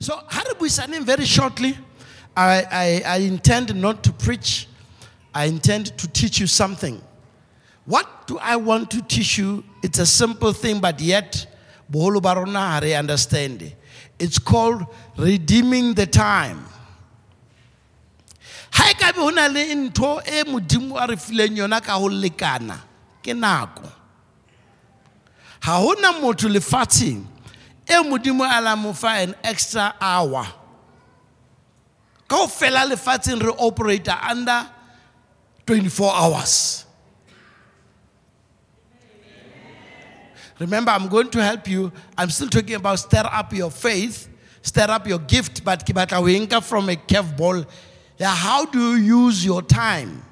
So, Haribu Isanim, very shortly, I, I, I intend not to preach, I intend to teach you something. What do I want to teach you? It's a simple thing, but yet, boholo ba rona ha re understand it. It's called redeeming the time. Ha e ka be ho na le ntho e modimo a re fileng yona ka ho lekana ke nako motho lefatsheng e modimo a la mo an extra hour. Kaofela lefatsheng re operator under 24 hours. Remember i'm going to help you. I'm still talking about stir up your faith stir up your gift but ke batla ho from a curveball yeah, how do you use your time?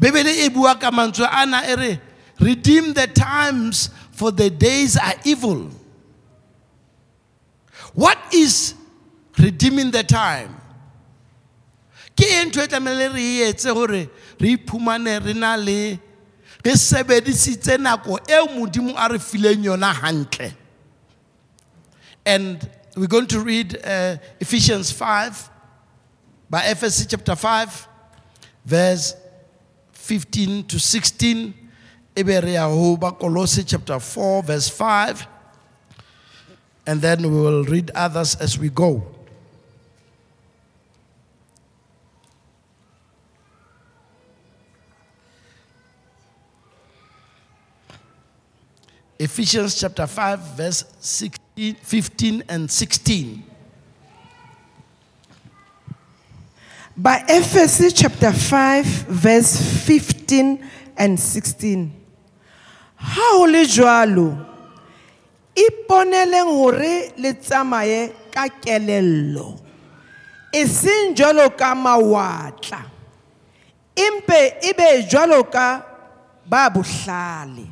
Bebele e bua ka mantswe ana re redeem the times for the days are evil. What is redeeming the time? Ke e ntho e tlamehile re e etse gore re iphumane re na le re sebedisitse nako eo modimo a re fileng yona hantle. And we're going to read uh, ephesians 5 by ephesus chapter 5 verse 15 to 16 ebe re ya ho ba Colossae chapter 4 verse 5 and then we will read others as we go Ephesians chapter 5 verse 16, 15 and 16 By Ephesians chapter 5, verse 15 and 16. Ha ho le jwalo, iponeleng hore le tsamaye ka kelello, e seng jwalo ka mawatla, empe ebe jwalo ka ba bohlale.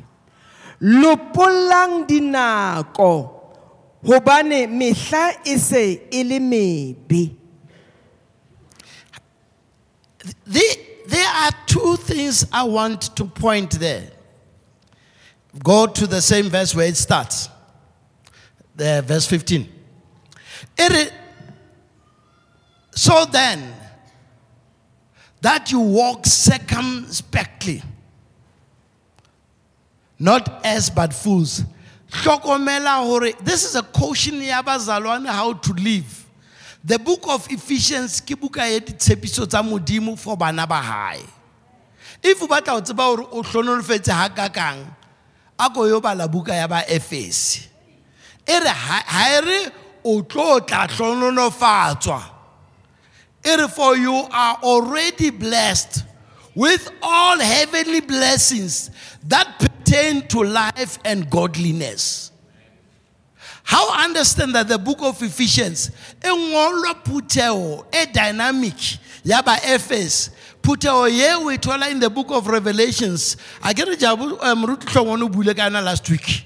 Lopollang dinako, hobane mehla e se e le mebe. The- there are two things I want to point there. Go to the same verse where it starts. There, verse 15. It is- so then, that you walk circumspectly, not as but fools. This is a caution ya bazalwane how to live. The book of Ephesians ke buka ya ditshepiso for bana ba. If o batla ho tseba hore o hlonolofetse ha kakang, a ko yo bala buka ya ba Efese. E re ha e re o tlo tla hlonolofatswa. E re for you are already blessed with all heavenly blessings that pertain to life and godliness. How understand that the book of Ephesians e ngolwa phutheo e dynamic ya ba Ephes phutheo ye o e thola in the book of Revelations I get a ke re um, jabu moruti hlongwane o buile ka yona last week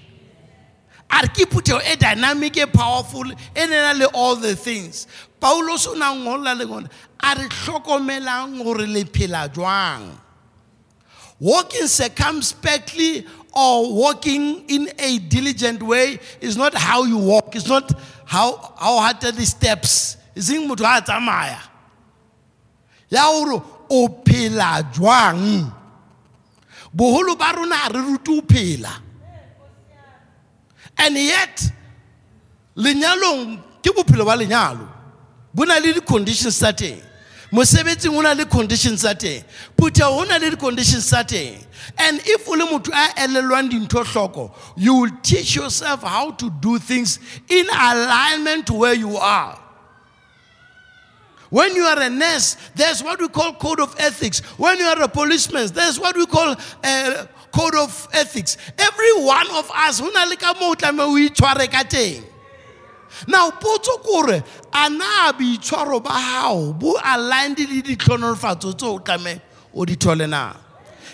a re ke phutheo e dynamic e powerful e nena le all the things paulos o na ngolola le ngone a re hlokomelang gore le phela jwang walking circumspectly or walking in a diligent way is not how you walk. It's not how how hard the steps. It's in motho a tsamaya. Ya hore o phela jwang. Boholo ba rona re rute ho phela. And yet lenyalong ke bophelo ba lenyalo. Bo na le di-conditions tsa teng. mosebetsing o na le conditions tsa teng phuteo ho na le di-conditions tsa teng and if o le motho a elelwang dintho hloko you will teach yourself how to do things in alignment to where you are when you are a nurse, there's what we call code of ethics. When you are a policeman, there's what we call uh, code of ethics. Every one of us. Now, potso kore, a na boitshwaro ba hao aligned le ditlhonolofatso tse o tlameha o na?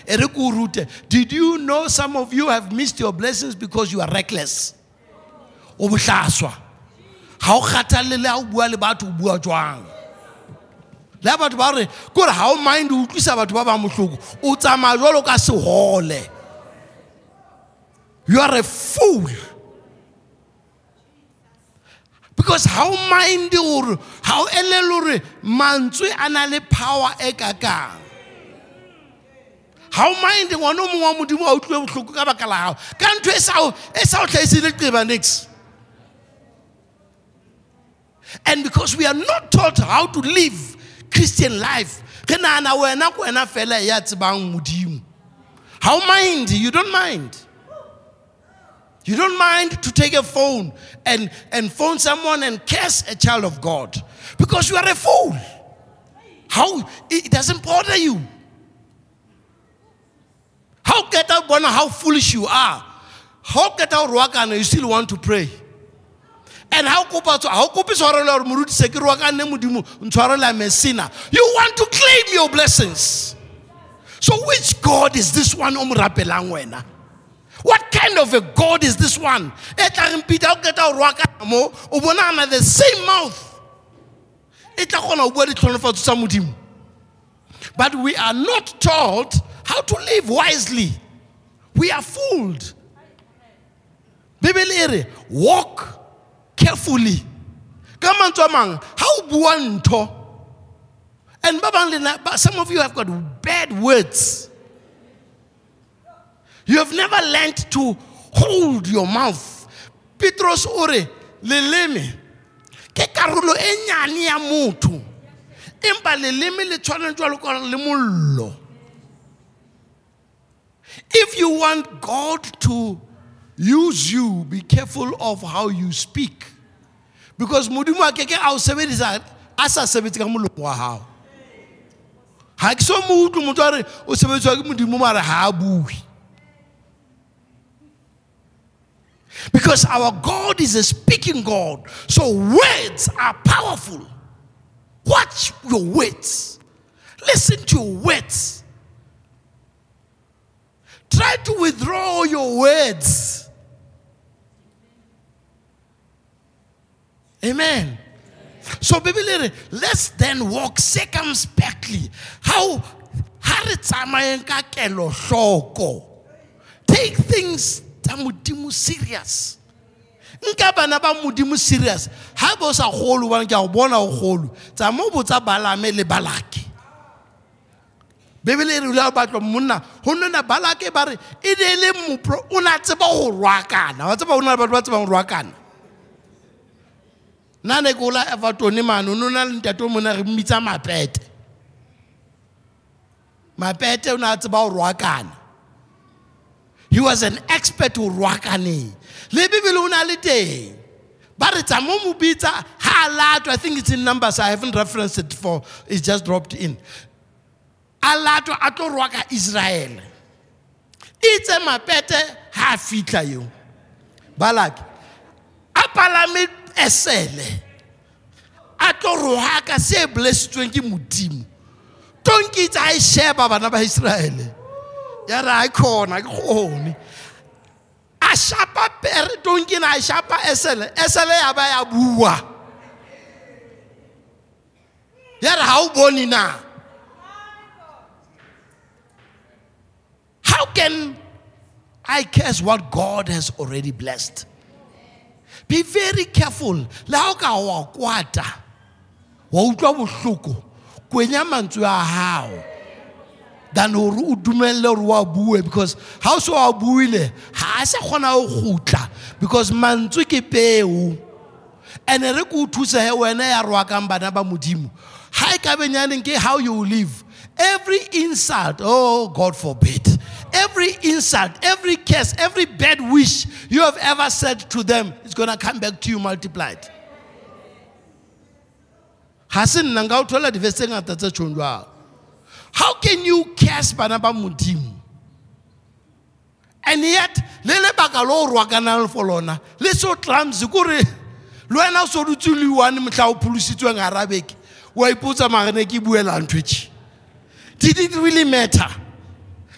Rute, Did you know some of you have missed your blessings because you are reckless? O bohlaswa. Ha o kgathalele ha o bua le batho o bua jwang. Le ha batho ba re kore ha o mind o utlwisa batho ba o tsamaya ka. You are a fool. because how mind gore ha o elele gore mantswe a na le power e kakang ha o mind ngwana o mongwe wa modimo a utlwile bohloko ka baka la gago ka ntho e sa o- o tlhaisile nix and because we are not taught how to live christian life. How mind? You don't mind. You don't mind to take a phone and, and phone someone and curse a child of god. Because you are a fool. How it doesn't bother you. How get out how foolish you are. How get out roakana you still want to pray and how kopa tso how kope tshwarelo gore moruti se ke ntshwarela mesina you want to claim your blessings. So which god is this one o mo rapelang wena? What kind of a god is this one? E tla reng pita o keta mo o bonagana the same mouth. E tla kgona go bua but we are not taught how to live wisely. We are fooled. Bibele walk carefully. Ka mantswe a mangwe ga o bua and ba some of you have got bad words. You have never learned to hold your mouth. Petros o re leleme ke karolo e nyane ya motho empa leleme le tshwaneng jwalo ka le mollo. If you want god to use you be careful of how you speak because modimo a keke a o sebedisa a sa sebetse ka molomo wa gago ga ke so mo utlwe motho a re o ke modimo mare ga a bue because our god is a speaking god so words are powerful. Watch your words. Listen to your words. Try to withdraw your words amen. So bibele re let's then walk circumspectly. How? Ha re tsamayeng ka take things tsa modimo serious. Nka bana ba modimo serious. Ha ba o sa kgolo bane ke a go bona o kgolo tsa mo botsa balame le balake. Bebele e re ile batlwa monna go nona balake ba re e ne e le mopro o ne a tseba go rwakana. Wa tseba go na le batho ba tsebang go rwakana nna ne ke ola Evaton mane o ne o na le ntate o re mmitsa mapete. Mapete o ne a tseba go he was an expert go rwakaneng le bebele o na le teng. Ba re tsa mo ha i think it's in numbers i haven't referenced it for it's just dropped in. A latwa a tlo rwaka israele itse mapete ha a fitlha yo balaki a palame esele. A tlo rohaka se blessitsweng ke modimo. Tonki itse a e sheba bana ba israele. Ya re a khona ke kgone. A shapa pere tonki na a shapa esele. Esele ya ba ya bua. Ya re ha o na. How can I curse what God has already blessed? Be very careful. Le ha o ka wa kwata, wa utlwa bohloko, kwenya mantswe a hao. Than hore o dumelle hore wa bue because ha o se wa buile ha a sa kgona ho kgutla because mantswe ke peo. And re ko thuse he wena ya rwakang bana ba modimo. Ha e ka ke how you live. Every insult, oh God forbid. Every insult, every curse, every bad wish you have ever said to them is going to come back to you multiplied. How can you curse bana ba modimo? And yet, le lebaka lo o rwakanang for lona, le so clumsy kore le wena o so dutse le one. Did it really matter?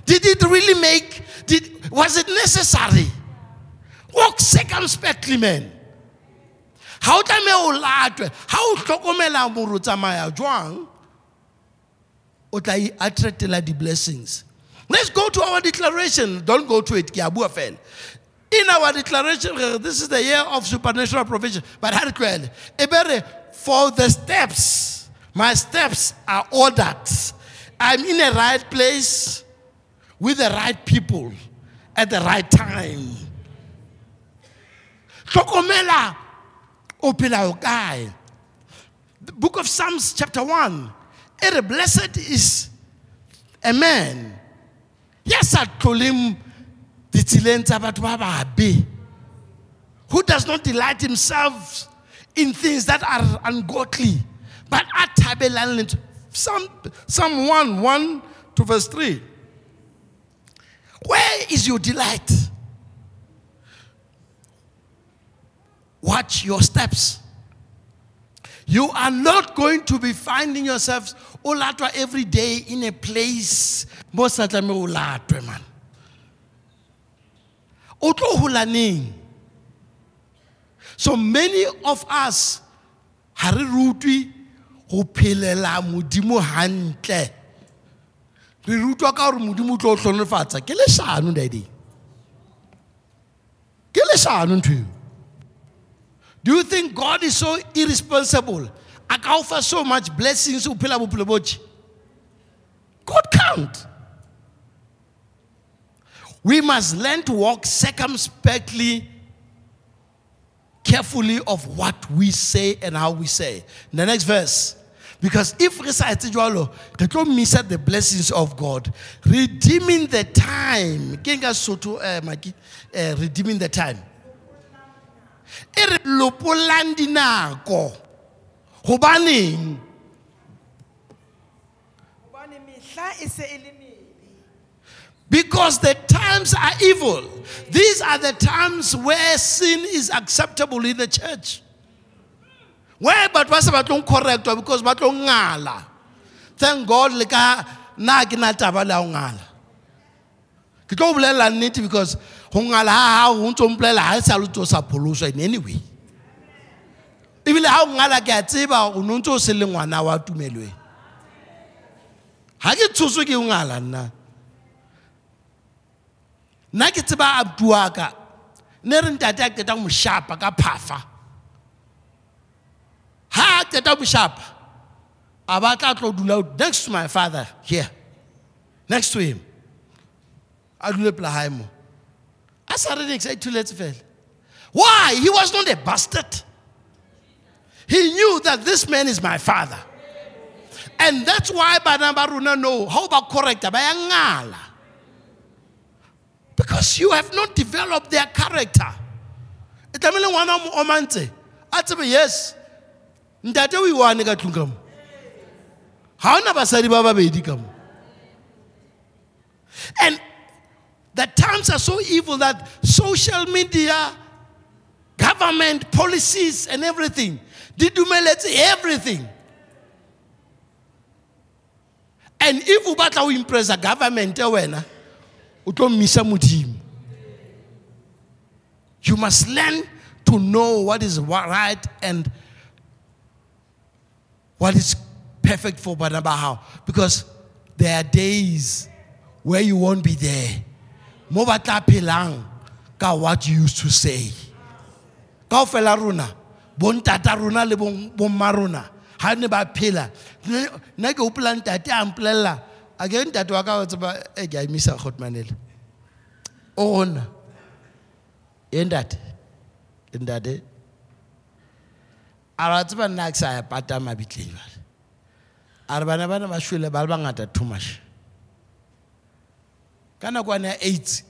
Did it really make, did, was it necessary? Walk circumspectly, man. Ha o tlameha o latwe, ha o hlokomela more o tsamaya jwang, o tla i-attractela di-blessings. Let's go to our declaration. Don't go to it. ke a in our declaration this is the year of supernatural provision but ha re tlohele e for the steps my steps are ordered i'm in a right place with the right people at the right time. The book of psalms chapter 1 e re blessed is a man yes sa tloleng ditseleng tsa who does not delight himself in things that are ungodly but a thabelang Psalm, Psalm 1 1 to verse 3 where is your delight? Watch your steps. You are not going to be finding yourselves o latwa every day in a place. Mo sa tlamehe o latwe man. O so many of us ha re phelela modimo hantle re rutwa ka gore modimo o tlo o hlonefatsa ke leshano daddy ke leshano ntho eo do you think God is so irresponsible? A ka offer so much blessings o phela bophelo botlhe? God can't. We must learn to walk circumspectly, carefully of what we say and how we say. The next verse. Because if re sa etse jwalo, re tlo missa the blessings of God. Redeeming the time. Ke nka Sotho eh Maki eh redeeming the time. e re lopolang dinako gobaneng Hobane mehla e se e because the times are evil these are the times where sin is acceptable in the church where batho ba se ba tlong correctwa because ba tlo ngala thank god le ka nna ke na taba le ya go ngala ke tlo go bolelela nnete because go ngala ga gago go ntse o mpolelela ga e sa le tse o sa pholoswa in any way ebile ga o ngala ke a tseba o ne ntse o se le ngwana wa tumelweng ga ke tshoswe ke o ngala nna. Nna ke tseba abuti wa ka ne re ntate a qeta mo shapa ka phafa. Ha qeta mo shapa a ba tla tlo dula next to my father here. Next to him. A dule pela hae mo a sa re niks a itholetse fela why? He was not a bastard. He knew that this man is my father. And that's why bana ba rona no ha o ba correcta ba ya ngala because you have not developed their character. E tlamehile ngwana o mantse a tsebe yes ntate o iwane ka tlong ka mo. Ga ona basadi ba babedi ka mo. And the times are so evil that social media government policies and everything di dumeletse everything. And if o batla o impressa government wena o tlo mmisa modimo. You must learn to know what is right and what is perfect for bana ba hao because there are days where you won't be there. Mo ba tla phelang ka what you used to say. Kaofela rona bontata rona le bomma rona ha ne ba Ne- nna ke hopola ntate a mpolelela a ke ntate wa ka o tseba e ke a emisa kgotmanele. O ntate a ra tseba nna a ke sa ya pata mabitleng jale a re bana bana ba shwele ba le bangata too much ka nakwane ya aids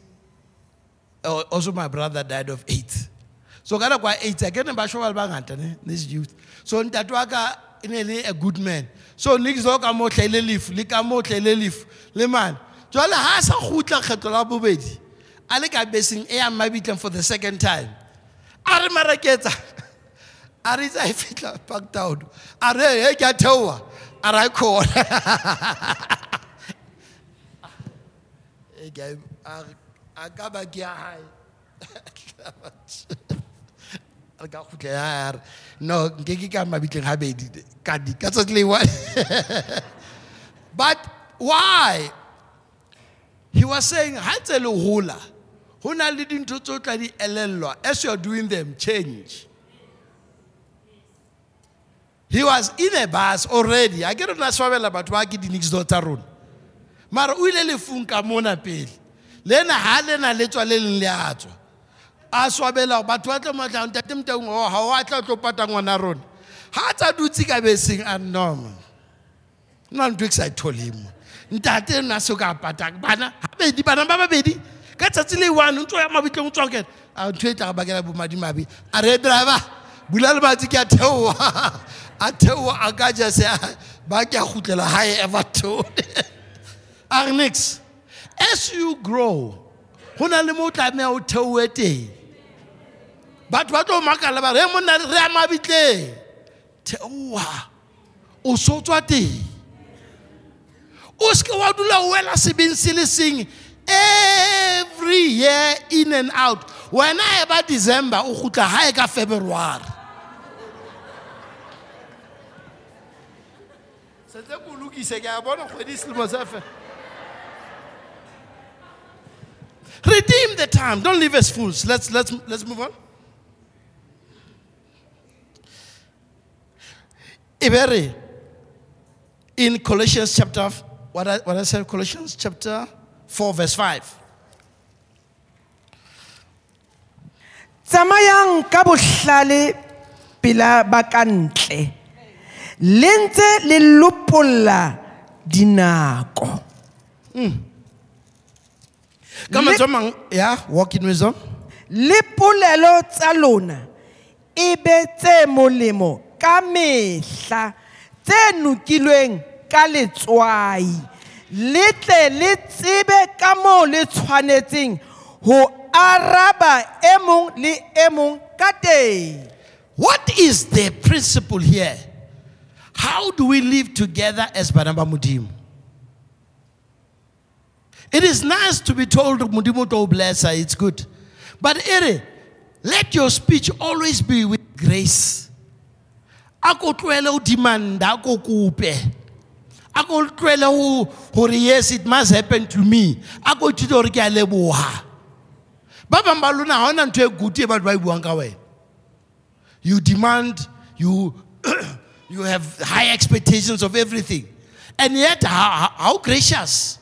also my brother died of AIDS. So kana kwa AIDS again ba shwa ba ngata ne this youth. So ntate wa ka e ne le a good man. So nix zo ka mo tlele leaf le ka mo tlele leaf le man. Jwale ha sa khutla kgetlo la bobedi. A le ka beseng e ya mabitlang for the second time. A re maraketsa. A re tsa e fitla back down. A re he ke a theoa. A ra khona. Eh, ke a- a a ka ba ke ya hae re ka kgutla ya a re no nke ke ka mabitleng gabedi ka di ka tsatsi le one but why he was saying ha ntse le gola ho na le dintho tse o tla di elellwa as you are doing them change he was in a bus already. A ke re na swabela batho ba ke di-nix do tsa rona. Mara o ile lefung ka mona pele. Lena ha lena le tswa le leng le a tswa. A swabela gore batho ba tlo matlang tate moteng o ga o a tla o tlo pata ngwana rona. Ga a tsa dutse ka beseng a nnoma nna ntho e ke sa e tholeng mo. Ntate nna se o ka pata. Bana gabedi bana ba babedi. Ka tsatsi le one ntse o ya mabitleng o tswa kena. A ntho e tla go bakela bomadimabe. A re driver bula le matsi ke a theoa a theoa a ka ja se ah, ba ke a gutlela gae Evaton a re nix as you grow go na le mo o tlameya o theoe teng? Batho ba tlo makala ba re "Hey, monna re ya mabitleng. Theoa o so tswa teng. O seke wa dula o wela sebeng se le seng every year in and out. Wena e ba december o gutla gae ka february setse ko lokise ke a bona kgwedi selemo se fe redeem the time. Don't leave us fools. Let's, let's, let's move on. Iberi, in Colossians chapter, what I, what I said, Colossians chapter 4, verse 5. tsamayang ka bohlale pela ba ka ntle le ntse le lopolla dinako Come Le- on, someone, yeah, walk in wisdom. le polelo tsa lona e be tse molemo ka mehla tse nokilweng ka letswai le tle le tsebe ka moo le tshwanetseng ho araba e mong le e mong ka teng What is the principle here? How do we live together as Banaba Mudimu? It is nice to be told Mudimu to bless her, it's good. But Ere, let your speech always be with grace. Ako tlohele ho demanda, ako kope. Ako ho hore yes it must happen to me. Ako thute hore ke a leboha. Ba bang ba lona ha hona ntho ba. You demand, you, you have high expectations of everything. And yet, how, how gracious.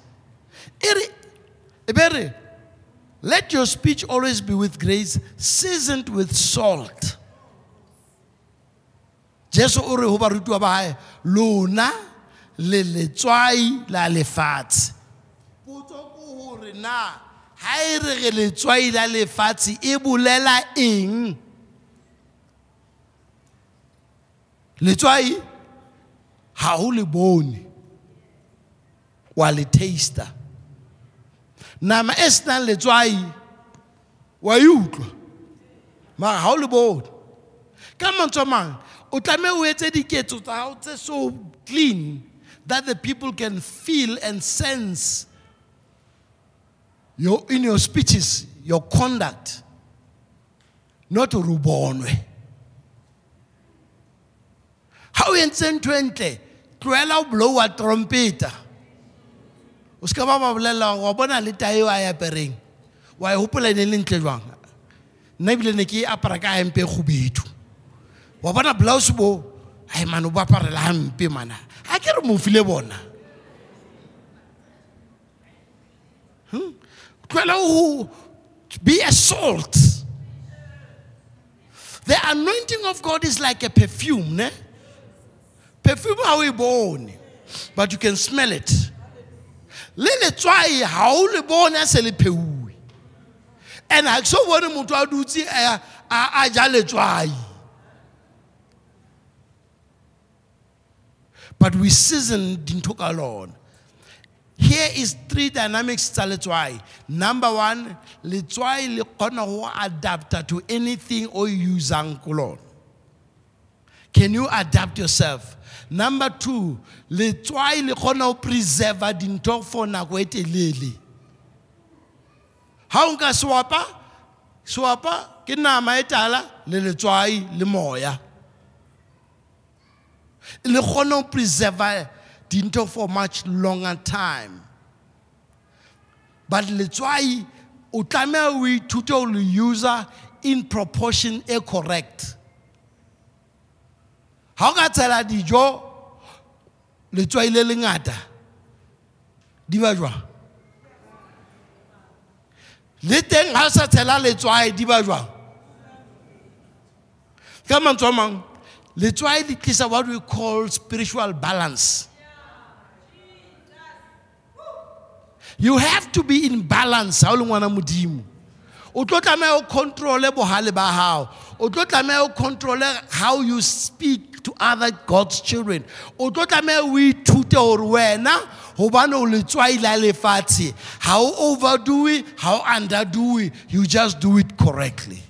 Ere- let your speech always be with grace, seasoned with salt. Jesu o re ho barutwa ba hae, lona le letswai la lefatshe. Potso ke hore na ha e re re letswai la lefatshe e bolela eng? Letswai ha o le bone. Wa le taster nama e senang letswai wa e utlwa. Mara ha o le bone. Ka mantswe a mang o tlameha o etse diketso tsa hao tse so clean that the people can feel and sense your, in your speeches your conduct. Not hore o bonwe ha o entse ntho e ntle tlohela o blowa trompeta. O seka ba ba bolelela gore wa bona le tae eo apereng wa e hopola e ne le ntle jwang? Nna ebile ne ke apara ka hempe e kgubedu wa bona blouse bo? Ai mane o bo aparela hampe mana. A ke re mo bona. Hmm? tlohela ho be a salt. The anointing of god is like a perfume ne? Perfume bone but you can smell it. Le letswai ha o le bone a se le and ha ke so bone motho a dutse a a- ja but we season dintho ka lona. Here is three dynamics tsa letswai. Number one letswai le kgona go adapta to anything o e usang ko can you adapt yourself? Number two letswai le kgona go preserva dintho for nako e telele. Ha o nka swapa swapa ke nama e tala le letswai le moya. Le kgona go preserva dintho for much longer time. But letswai o tlameha o ithute ho le user in proportion e correct ha o ka tshela dijo letswai le lengata di ba jwang? Le teng ha o sa tshela letswai di ba jwang? Ka mantswe a letswai le tlisa what we call spiritual balance. You have to be in balance ha o le ngwana modimo. O tlo tlameha o controle bohale ba hao o tlo tlameha o controle how you speak to other god's children. O tlo tlameha o ithute hore wena hobane o letswai la lefatshe. Ha o overdo it ha o underdo it you just do it correctly.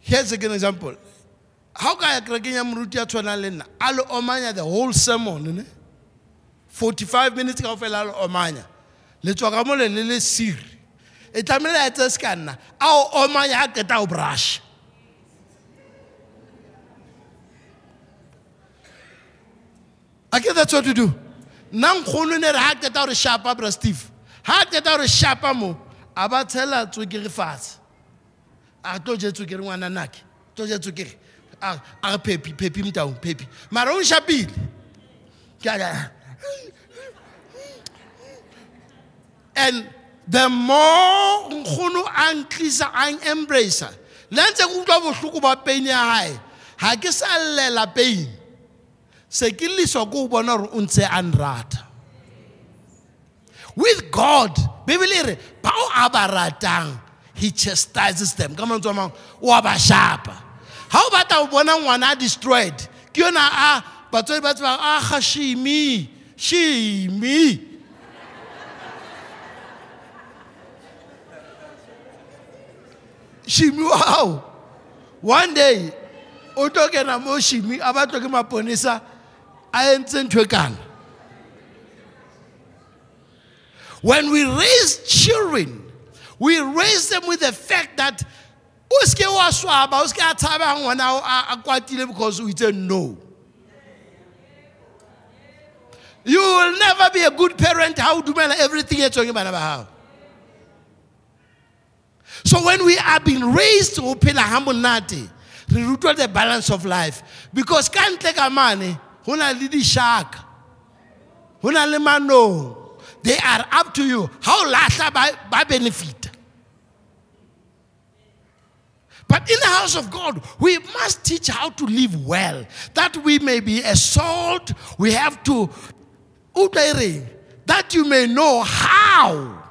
Here's a good example. How ka ya kerekeng ya moruti ya tshwanang le nna a le omanya the whole sermon ne? 45 minutes ka fela a le omanya le tswa ka mole le le siri. E tlamehile a etse se ka nna a o omanya a keta o brush. Ake ke that's what to do? Nna nkgono ne re ha qeta gore shapa bra steve ha qeta gore shapa mo a ba tshela tswekere fatshe. A tlo je tswekere ngwana nake tlo je tswekere. A re pepi pepi mtaung pepi mara o nshapile Ke and the more nkgono a ntlisa a embracea le ntse ke utlwa bohloko ba pain ya hae ha ke sa llela pain. Se ke liswa ke o with god bibele e re he chastises them. Ka mantswe a mangwe o a ba shapa. Ha o batla go bona ngwana a destroyed ke yona a batswadi ba tsebang a ga shimi shimi shimi wow. One day o tlo kena mo shimi a batlwa ke maponesa a entse ntho e kana when we raise children we raise them with the fact that o seke wa swaba o seke a tshaba ngwana a kwatile because o itse no. You will never be a good parent ha o dumela everything e tsweng ke bana ba hao so when we are being raised to phela ha monate re rutwa the balance of life. Because ka ntle ka mane ho na le dishaka ho na le manong. They are up to you. How lahla ba benefita But in the house of God, we must teach how to live well, that we may be a salt. We have to, that you may know how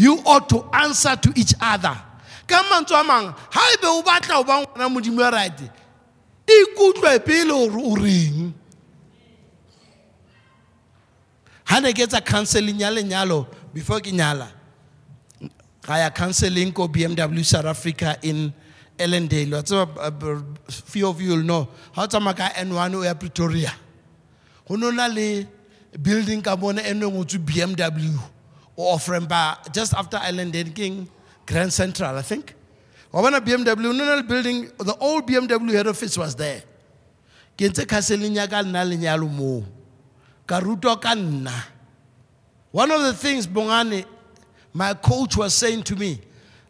you ought to answer to each other. Ka mantswe a mang, ha ebe o batla ho ba ngwana modimo ya right, ikutlwe pele hore o reng. Ha ne ke etsa counseling ya lenyalo before ke nyala. Ga ya counseling ko BMW South Africa in Allandale. Wa tseba uh, few of you will know. Ha o tsamaya ka N1 o ya Pretoria. Na le building ka mona e nngwe ngotswe BMW o offering ba just after Allandale King Grand Central I think. Wa bona BMW no building the old BMW head office was there. Ke ntse counseling ya ka nna. One of the things Bongani my coach was saying to me,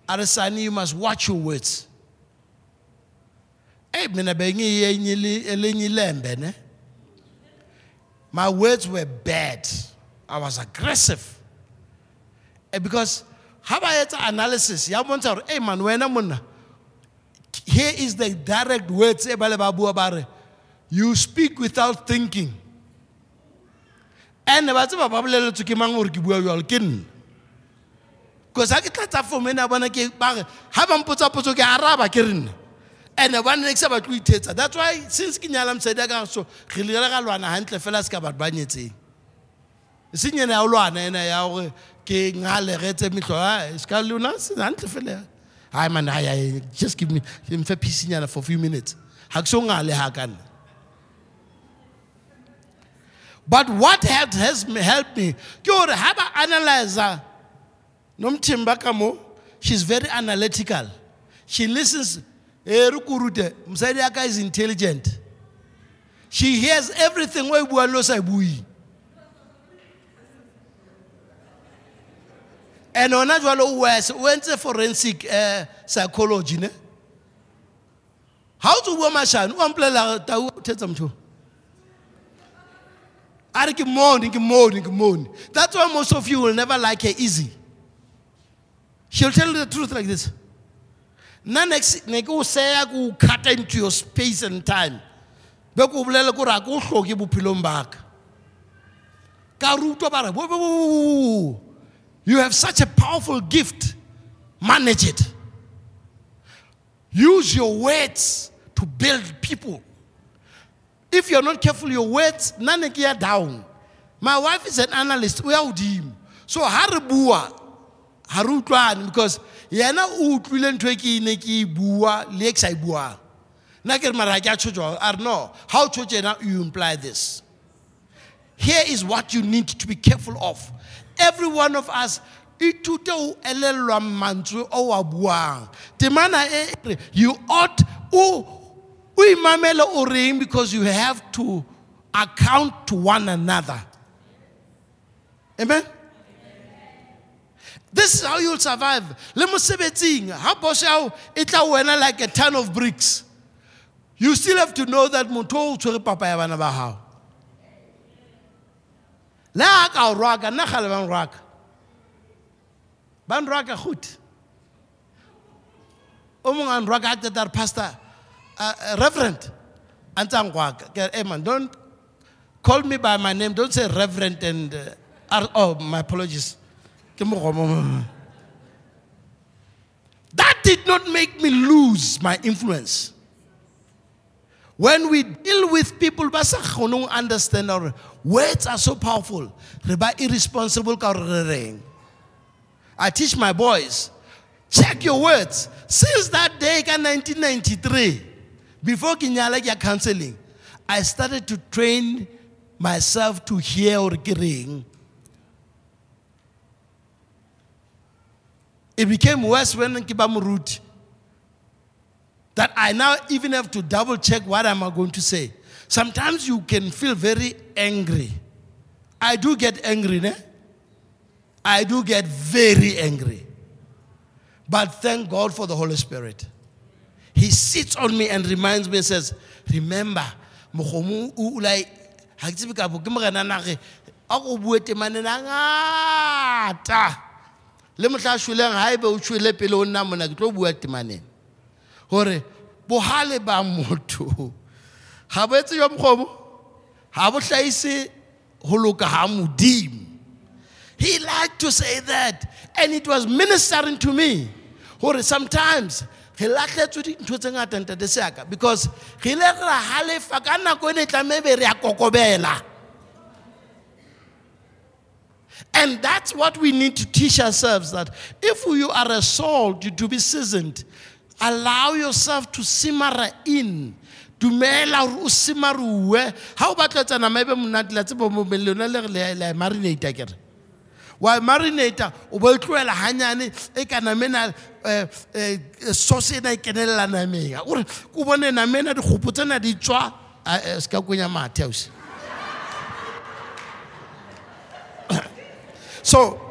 Arasani, you must watch your words. Hey, mina bengi yenyili- elinye ilembe, ne? My words were bad. I was aggressive. Eh, Because how about analysis? Ya bontsha hore, hey man, wena monna. Here is the direct words e ba bua ba re, You speak without thinking. And ba tseba ba boleletswe ke mang hore ke bua jwalo ke nna. because ha ke tlatsa fomo ena bona ke bare ha ba mpotsa potso ke araba ke re nna and ba nne ke sa batle ho ithetsa that's why since ke nyala mosadi a ka so re le ga lwana hantle fela se ka batho ba nyetseng e seng ena ya lwana ya gore ke ngale re etse a se ka lona se hantle fela. Hai man just give me mfe peacenyana for a few minutes. Ha ke so ngale ha but what has, has helped me ke gore ha ba analyzer nomthimba ka mo she's very analytical. She listens eh re kurute mosadi ya ka is intelligent. She hears everything e sa e and ona jwale o wes o entse forensic uh, psychology ne? Ha o tso bua mashano o ampolela tau thetsa motho a re ke mone ke mone ke that's why most of you will never like her easy. She'll tell you the truth like this. Nna next ne ke o seya ke cut into your space and time. Be ko bolele a ke o hloke bophelong baka ka. Rutwa ba re "Wo, wo, wo, wo, wo. You have such a powerful gift. Manage it. Use your words to build people. If you're not careful your words nna ne ke ya down. My wife is an analyst. O ya godimo so ha re bua ha re because yena o utlwile ntho e ke ne ke e bua le e ke sa e buang. Nna ke re mara ha ke a tshotjwa a re no how yena you imply this. Here is what you need to be careful of every one of us ithute o elellwa mantswe o a buang. Temana e re you ought o o imamele o reng because you have to account to one another. Amen? This is how you'll survive. Le mosebetsing ha boss ya hao e tla wena like a ton of bricks. You still have to know that motho o tshwere papa ya bana ba hao le ha ka o rwaka nna gale ba nrwaka ba nrwaka goed o mongwe a nrwaka a pastor uh, uh, reverend. A ntse ke hey man don't call me by my name. Don't say reverend and uh, oh my apologies. Ke that did not make me lose my influence when we deal with people ba sa kgoneng understand gore words are so powerful re ba irresponsible ka re i teach my boys check your words. Since that day ka 1993 before ya counseling i started to train myself to hear or ke reng. It became worse when ke ba moruti that I now even have to double check what I'm going to say. Sometimes you can feel very angry. I do get angry, ne? I do get very angry. But thank God for the Holy Spirit. He sits on me and reminds me and says, Remember, a go bue temaneng a ngata le mohla a shweleng ha ebe o shwele pele o nna mona ke tlo bua temaneng gore bohale ba motho. Ga bo etse jwa mokgomo ga bo tlhaise go loka ga modimo. He liked to say that and it was ministering to me gore sometimes ge latlhetswe dintho tse ngata ntate seaka because ge ile re halefa ka nako e ne tlame be re ya kokobela. And that's what we need to teach ourselves that if you are a salt, you to be seasoned, allow yourself to simmer in. dumela gore o simaruwe ga o batla tsa nama e be monate la tsebo le re la marinata kere wa marinata o ba o tloela ganyane e ka namena eh, eh, sauce ena e kenelela nameng. Gore ko bone namena dikgopo tsena di tswa se ka konya mathe ausi. So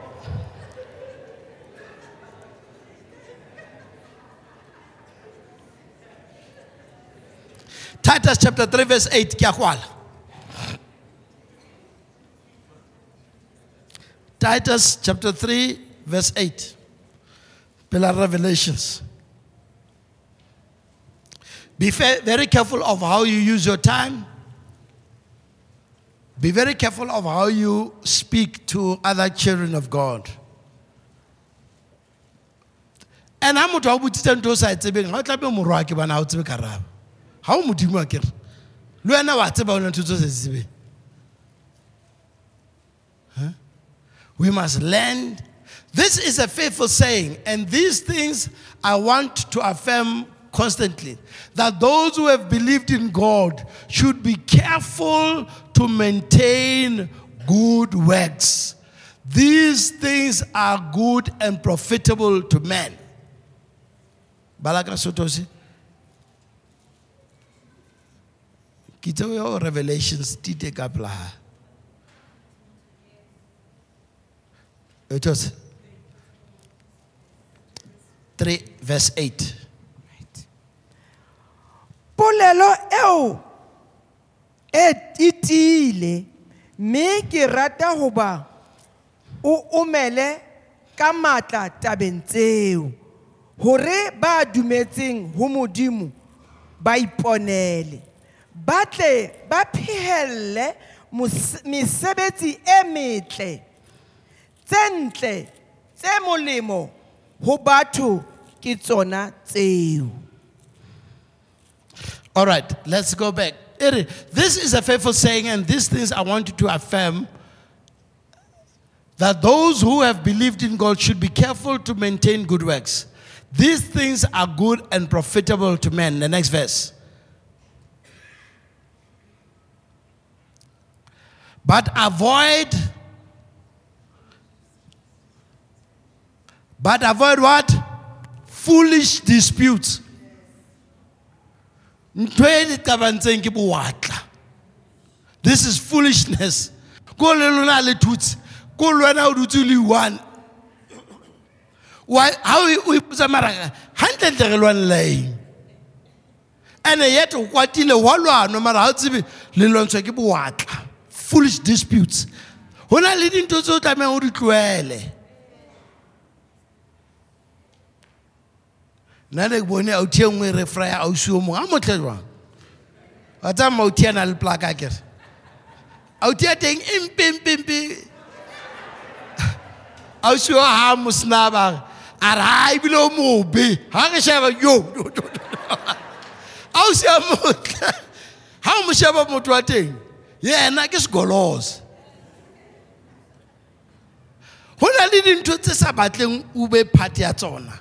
Titus chapter 3 verse 8 ke a kwala Titus chapter 3 verse 8 Pillar Revelations. Be very careful of how you use your time. Be very careful of how you speak to other children of God. And ha motho a o botsitse ntho o sa e tsebeng ga o modimo a kere? Le wena wa tseba o we must learn. This is a faithful saying and these things i want to affirm constantly that those who have believed in god should be careful to maintain good works. These things are good and profitable to men. Balaka sotosi ke tseo yo revelations di te ka it was 3 verse 8 polelo eo e titile mme ke rata ho ba o omele ka matla tabeng tseo hore ba dumetseng ho modimo ba iponele ba tle ba phehelle mesebetsi e metle tse ntle tse molemo ho batho ke tsona tseo All right, let's go back. This is a faithful saying, and these things I want you to affirm that those who have believed in God should be careful to maintain good works. These things are good and profitable to men. The next verse. But avoid, but avoid what? Foolish disputes. This is foolishness. Ko le le thutse. Ko le wena o dutse one. Wa- ha o ipotsa maraka gantlentle re lwanela eng? And yet o kwatile wa lwanwa mara ga o tsebe le lwantshwa ke boatla foolish disputes. Go na le dintho tse o tlamehang o di tloele nna le ke bone authi e nngwe re frya ausi o mongwe a motlhe jwang? Wa tsaya mauthi a na le plaka kere? Authi a teng empempempe ausi o ha mosena ba a re ha ebile o mobe. Ha re sheba yo ausi a motle. Ha o mo sheba motho wa teng yena ke sigoloze go na le dintho tse sa batleng o be phate ya tsona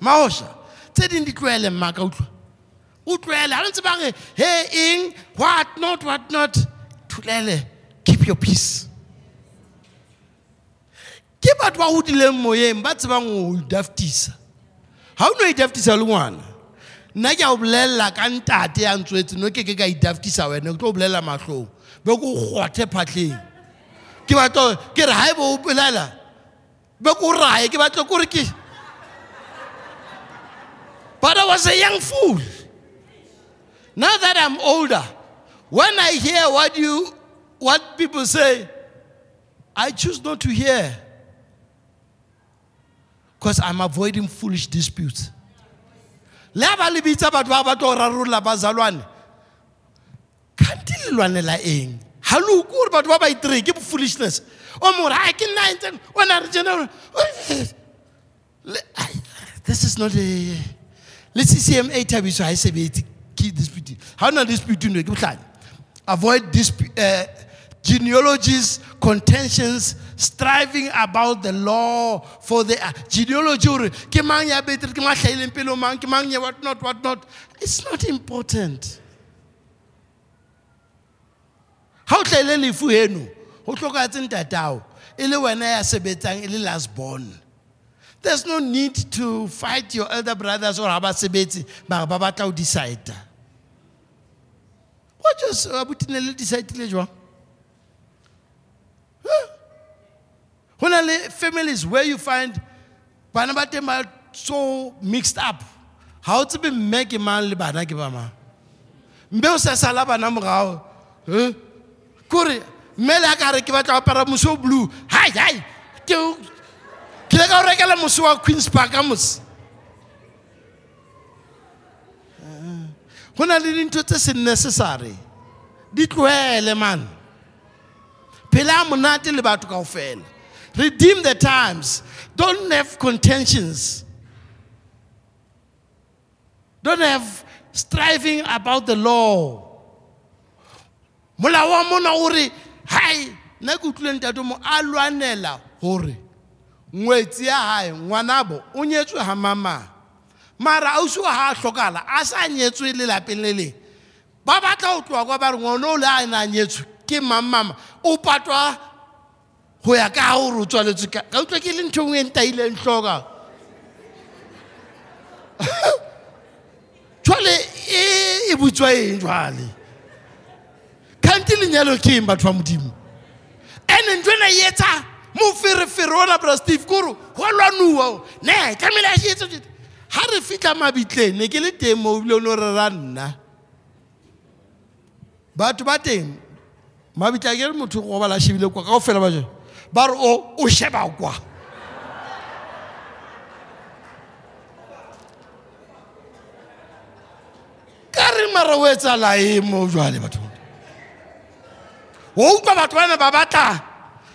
maosha tse ding di tloele mmaka utlwa o tloele ga re ntse ba re he eng what not what not? Thulele keep your peace. Ke batho ba godileng moyeng ba tsebang o idaftisa ga o ne o idaftisa le ngwana nna ke a o bolelela ka ntate ya ntswetse no ke ke ka e idaftisa wena ke tlo o bolelela matlhong be ko kgothe phatlheng ke batla ke re ga e bo o be ko raye ke batla ke But I was a young fool. Now that I'm older, when I hear what you what people say, I choose not to hear. Because I'm avoiding foolish disputes. Le ba le bitsa batho ba go rarolla bazalwane. Kante le lwanela eng? Haloko gore batho ba ba itere ke foolishness. O mo re ha ke nna entseng o na re tjena Le- ai, This is not a le ccma thabiso ha e sebetse ke dispute ha o na dispute no ke bohlanya avoid dispute, uh, genealogies contentions striving about the law for the uh, genealogy gore ke mang ya betere ke mang a hlaileng pele o mang ke mang ya what not what not it's not important ha o hlaile lefu heno go tlhokaetse ntatao e le wena ya sebetsang e le last born. There's no need to fight your elder brothers or ba sebetse ba ba batla ho decide what just abuti ne le decide le jwang? Ho na le families where you find bana ba teng ba so mixed up. Ha o tsebe mme ke mang le bana ke ba mang? Mme o sa sala bana morao? Kore mme le ka re ke batla apara moso o blue. Hai hai ke ke le ka o rekela moso wa queens park ka mose. Go na le dintho tse se necessary di tlohele man. Phela monate le batho kao fela redeem the times. Don't have contentions. Don't have striving about the law molao wa mona o re hai nna ke utlwile ntate mo a lwanela gore ngwetsi ya hae ngwanabo o nyetswe ha mamang mara ausi wa ha a hlokala a sa nyetswe lelapeng le leng. Ba batla go tloa kwa ba re ngwana o le a ne a nyetswe ke mammama o patwa go ya ka ga gore o tswaletswe ka utlwa ke le ntho ngwe e ntaileng tlhoka jwale e e butswa eng jwale kgante lenyalo ke eng batho ba modimo and ntho ena e etsa moferefere ona bra steve kore go lwanuwa ne tlamehile a etse ha re fitlha mabitleng ne ke le teng mo ebile o ne o rera nna. Batho ba teng mabitla ke re motho go bala shebile kwa kao fela ba jone ba re o o sheba kwa. Ka re mara o etsala e mo jwale batho o utlwa batho ba ne ba batla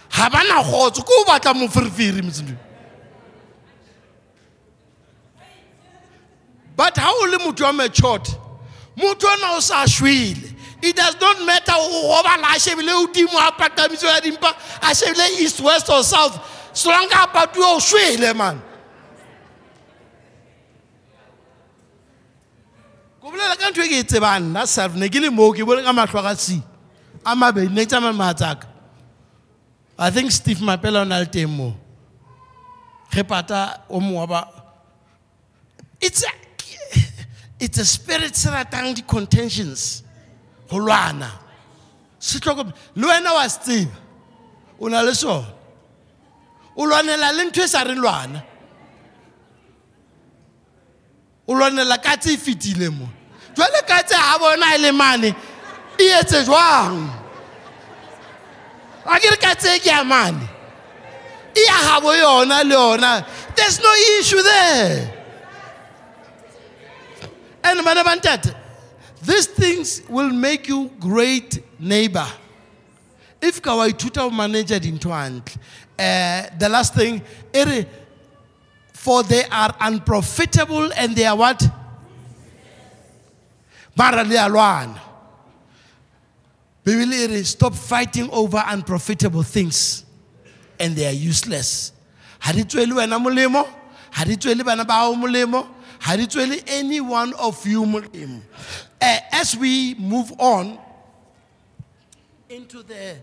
ga ba na kgotso ko o batla moferefere metseng. But ha o le motho wa matured motho ona o sa shwele. It does not matter o gobala a shebile godimo a patamiso ya dimpa a shebile east west or south. Solanka a patuwe o shwele man. Ko bolela ka ntho e ke e tsebang. Nna self ne ke le moo ke bone ka matlho a ka si a mabedi ne ke tsamaya i think steve mapela o na le teng moo. Ge pata o mongwe wa ba. It's a, it's a spirit se ratang di-contentions. Go lwana. Se tlhoko le wena wa se tseba. O na le sone o lwanela le ntho e sa re lwana. O lwanela katse e fetile mo. Jwale katse ga bona e le mane e etse jwang a ke re katse e ke ya mane e ya there's no issue there. And bana ba these things will make you great neighbor. If ka wa ithuta go manager dintho uh, the last thing for they are unprofitable and they are what? Mara bibele e stop fighting over unprofitable things and they are useless ha di tswele wena molemo ha di tswele bana ba gago molemo ha di tswele any one of you molemo uh, as we move on into the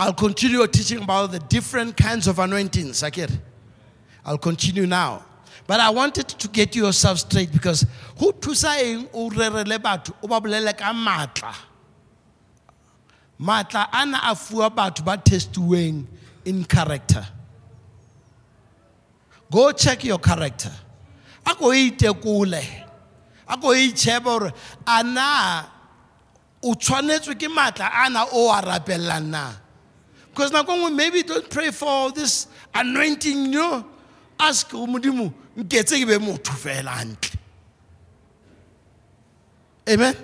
I'll continue teaching about the different kinds of anointings. Akere. I'll continue now. But I wanted to get yourself straight because who thusa eng o rerele batho o ba. Matla ana a fuwa batho ba testuweng in character. Go check your character. A ko itekole. A ko itsheba hore ana o tshwanetswe ke matla ana o a rapellang na. Because now maybe don't pray for this anointing, you know. Ask Umudimu, nketse ke be motho fela hantle. Amen.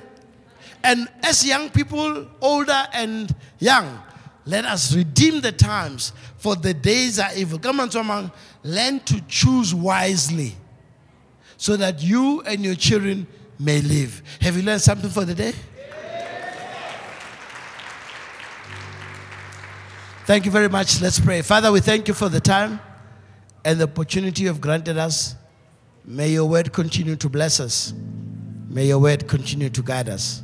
And as young people, older and young, let us redeem the times, for the days are evil. Come on, someone, learn to choose wisely so that you and your children may live. Have you learned something for the day? Thank you very much. Let's pray. Father, we thank you for the time and the opportunity you've granted us. May your word continue to bless us. May your word continue to guide us.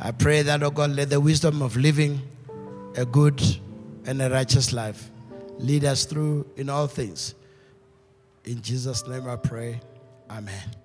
I pray that, oh God, let the wisdom of living a good and a righteous life lead us through in all things. In Jesus' name I pray. Amen.